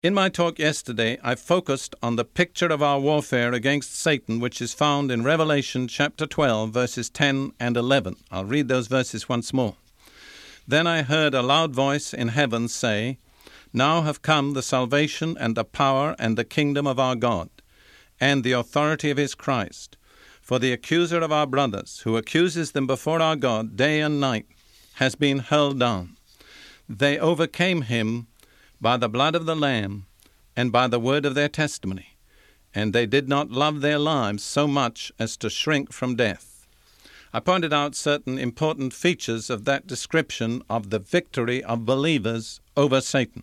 In my talk yesterday, I focused on the picture of our warfare against Satan, which is found in Revelation chapter 12, verses 10 and 11. I'll read those verses once more. Then I heard a loud voice in heaven say, Now have come the salvation and the power and the kingdom of our God, and the authority of his Christ. For the accuser of our brothers, who accuses them before our God day and night, has been hurled down. They overcame him by the blood of the Lamb and by the word of their testimony, and they did not love their lives so much as to shrink from death. I pointed out certain important features of that description of the victory of believers over Satan.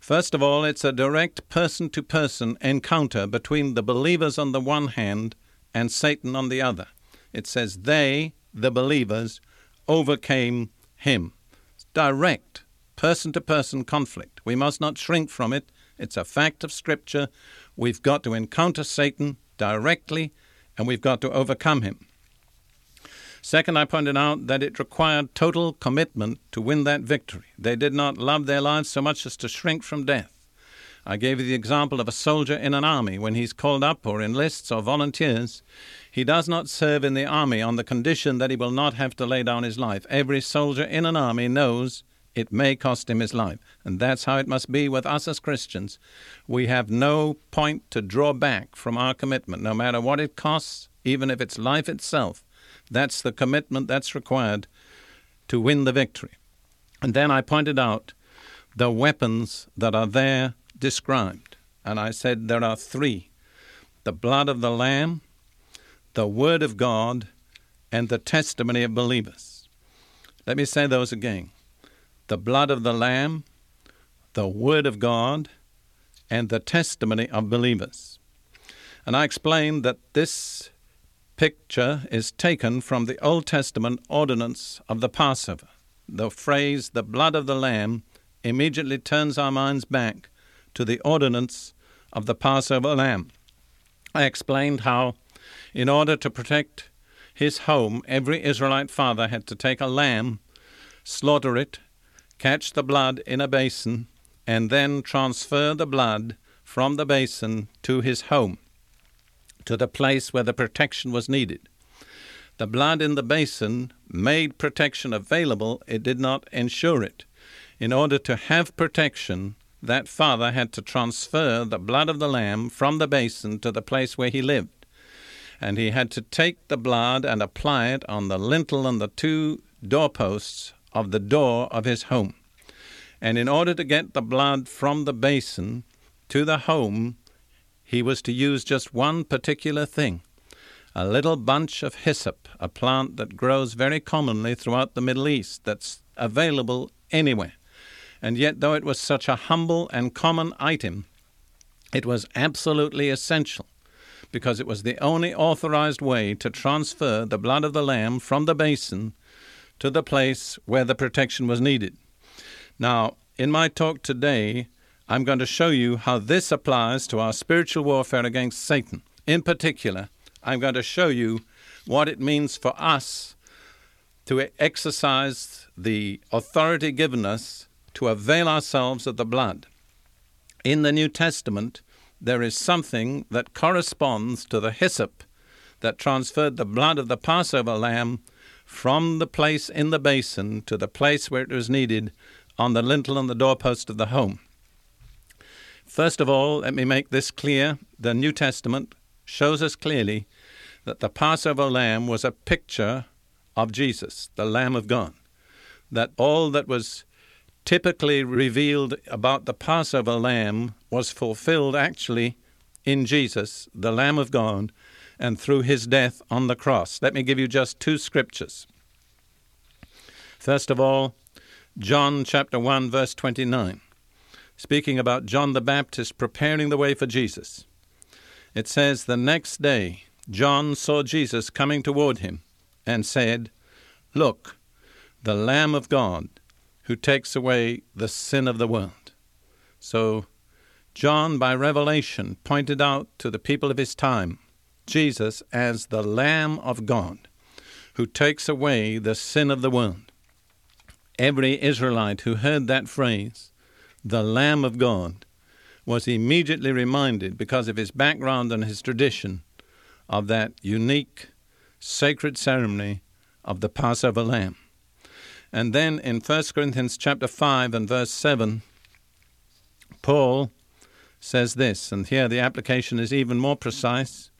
First of all, it's a direct person to person encounter between the believers on the one hand and Satan on the other. It says, They, the believers, overcame him. It's direct person to person conflict. We must not shrink from it. It's a fact of Scripture. We've got to encounter Satan directly and we've got to overcome him. Second, I pointed out that it required total commitment to win that victory. They did not love their lives so much as to shrink from death. I gave you the example of a soldier in an army. When he's called up or enlists or volunteers, he does not serve in the army on the condition that he will not have to lay down his life. Every soldier in an army knows it may cost him his life. And that's how it must be with us as Christians. We have no point to draw back from our commitment, no matter what it costs, even if it's life itself. That's the commitment that's required to win the victory. And then I pointed out the weapons that are there described. And I said there are three the blood of the Lamb, the Word of God, and the testimony of believers. Let me say those again the blood of the Lamb, the Word of God, and the testimony of believers. And I explained that this picture is taken from the Old Testament ordinance of the Passover. The phrase, the blood of the Lamb, immediately turns our minds back to the ordinance of the Passover lamb. I explained how, in order to protect his home, every Israelite father had to take a lamb, slaughter it, catch the blood in a basin, and then transfer the blood from the basin to his home to the place where the protection was needed. The blood in the basin made protection available, it did not ensure it. In order to have protection, that father had to transfer the blood of the lamb from the basin to the place where he lived. And he had to take the blood and apply it on the lintel and the two doorposts of the door of his home. And in order to get the blood from the basin to the home, he was to use just one particular thing a little bunch of hyssop, a plant that grows very commonly throughout the Middle East, that's available anywhere. And yet, though it was such a humble and common item, it was absolutely essential because it was the only authorized way to transfer the blood of the lamb from the basin to the place where the protection was needed. Now, in my talk today, I'm going to show you how this applies to our spiritual warfare against Satan. In particular, I'm going to show you what it means for us to exercise the authority given us to avail ourselves of the blood. In the New Testament, there is something that corresponds to the hyssop that transferred the blood of the Passover lamb from the place in the basin to the place where it was needed on the lintel and the doorpost of the home. First of all, let me make this clear. The New Testament shows us clearly that the Passover lamb was a picture of Jesus, the Lamb of God. That all that was typically revealed about the Passover lamb was fulfilled actually in Jesus, the Lamb of God, and through his death on the cross. Let me give you just two scriptures. First of all, John chapter 1 verse 29, speaking about John the Baptist preparing the way for Jesus. It says, The next day John saw Jesus coming toward him and said, Look, the Lamb of God who takes away the sin of the world. So, John, by revelation, pointed out to the people of his time Jesus as the Lamb of God who takes away the sin of the world. Every Israelite who heard that phrase, the Lamb of God, was immediately reminded, because of his background and his tradition, of that unique sacred ceremony of the Passover lamb. And then in 1 Corinthians chapter 5 and verse 7, Paul says this, and here the application is even more precise.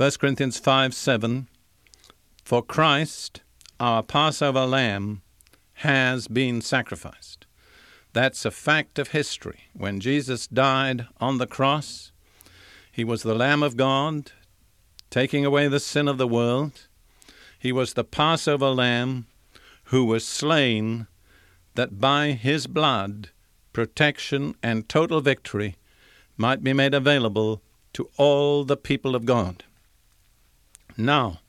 1 Corinthians 5 7 For Christ, our Passover lamb, has been sacrificed. That's a fact of history. When Jesus died on the cross, he was the Lamb of God, taking away the sin of the world. He was the Passover lamb who was slain that by his blood protection and total victory might be made available to all the people of God. Now,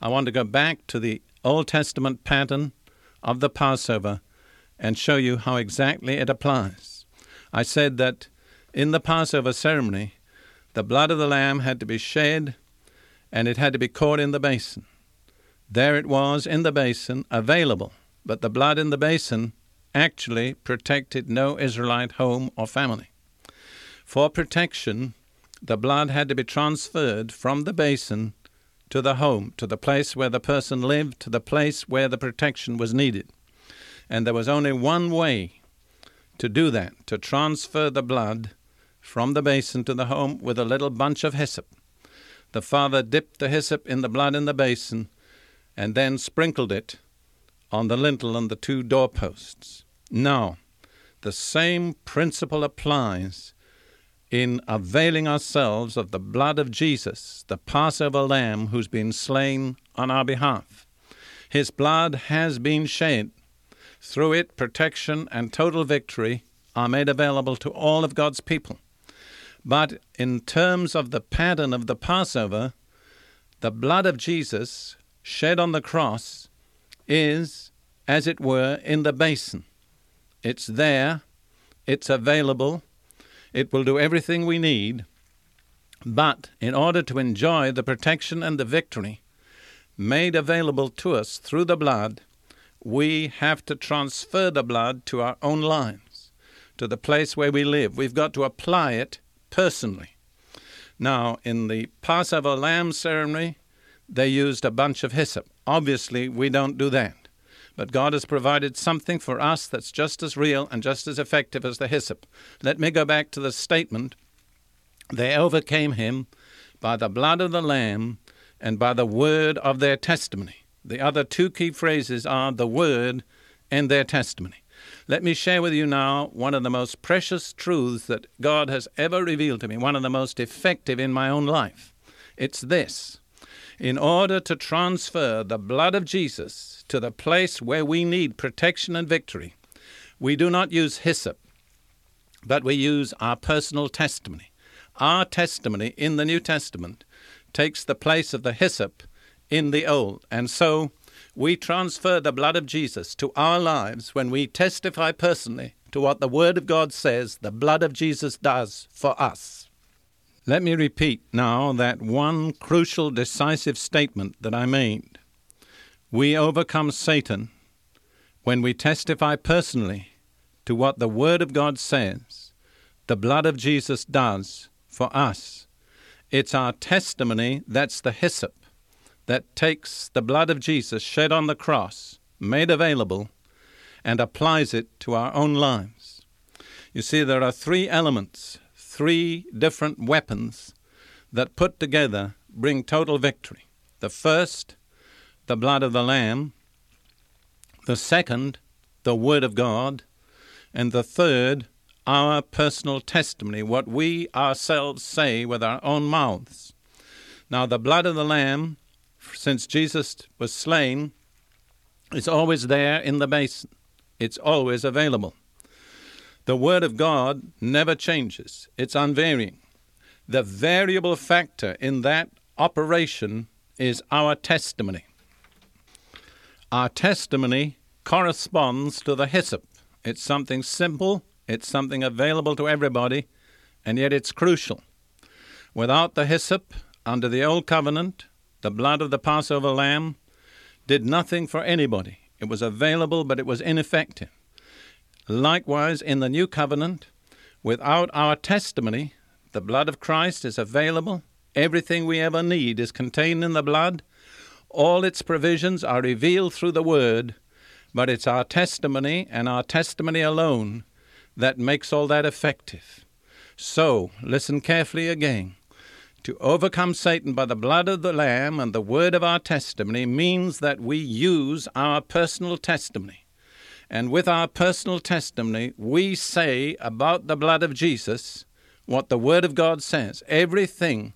I want to go back to the Old Testament pattern of the Passover and show you how exactly it applies. I said that in the Passover ceremony, the blood of the lamb had to be shed and it had to be caught in the basin. There it was in the basin, available, but the blood in the basin actually protected no Israelite home or family. For protection, the blood had to be transferred from the basin to the home, to the place where the person lived, to the place where the protection was needed. And there was only one way to do that to transfer the blood from the basin to the home with a little bunch of hyssop. The father dipped the hyssop in the blood in the basin and then sprinkled it on the lintel and the two doorposts. Now, the same principle applies in availing ourselves of the blood of Jesus, the Passover lamb who's been slain on our behalf. His blood has been shed. Through it, protection and total victory are made available to all of God's people. But in terms of the pattern of the Passover, the blood of Jesus shed on the cross is, as it were, in the basin. It's there, it's available, it will do everything we need. But in order to enjoy the protection and the victory made available to us through the blood, we have to transfer the blood to our own lives, to the place where we live. We've got to apply it personally. Now, in the Passover lamb ceremony, they used a bunch of hyssop. Obviously, we don't do that. But God has provided something for us that's just as real and just as effective as the hyssop. Let me go back to the statement they overcame him by the blood of the Lamb and by the word of their testimony. The other two key phrases are the word and their testimony. Let me share with you now one of the most precious truths that God has ever revealed to me, one of the most effective in my own life. It's this in order to transfer the blood of Jesus to the place where we need protection and victory, we do not use hyssop, but we use our personal testimony. Our testimony in the New Testament takes the place of the hyssop in the Old, and so we transfer the blood of Jesus to our lives when we testify personally to what the Word of God says the blood of Jesus does for us. Let me repeat now that one crucial, decisive statement that I made. We overcome Satan when we testify personally to what the Word of God says the blood of Jesus does for us. It's our testimony that's the hyssop that takes the blood of Jesus shed on the cross, made available, and applies it to our own lives. You see, there are three elements three different weapons that put together bring total victory. The first, the blood of the Lamb. The second, the Word of God. And the third, our personal testimony, what we ourselves say with our own mouths. Now, the blood of the Lamb, since Jesus was slain, is always there in the basin. It's always available. The Word of God never changes, it's unvarying. The variable factor in that operation is our testimony. Our testimony corresponds to the hyssop. It's something simple, it's something available to everybody, and yet it's crucial. Without the hyssop, under the Old Covenant, the blood of the Passover lamb did nothing for anybody. It was available, but it was ineffective. Likewise, in the New Covenant, without our testimony, the blood of Christ is available. Everything we ever need is contained in the blood. All its provisions are revealed through the Word, but it's our testimony and our testimony alone that makes all that effective. So, listen carefully again. To overcome Satan by the blood of the Lamb and the word of our testimony means that we use our personal testimony. And with our personal testimony, we say about the blood of Jesus what the Word of God says. Everything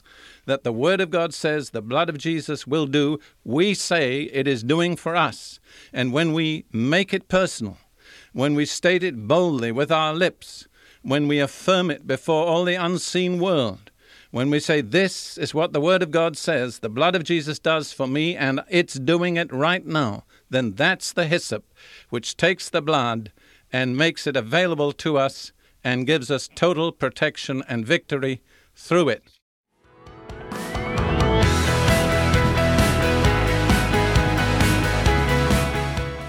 that the Word of God says the blood of Jesus will do, we say it is doing for us. And when we make it personal, when we state it boldly with our lips, when we affirm it before all the unseen world, when we say, This is what the Word of God says, the blood of Jesus does for me, and it's doing it right now, then that's the hyssop which takes the blood and makes it available to us and gives us total protection and victory through it.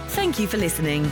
Thank you for listening.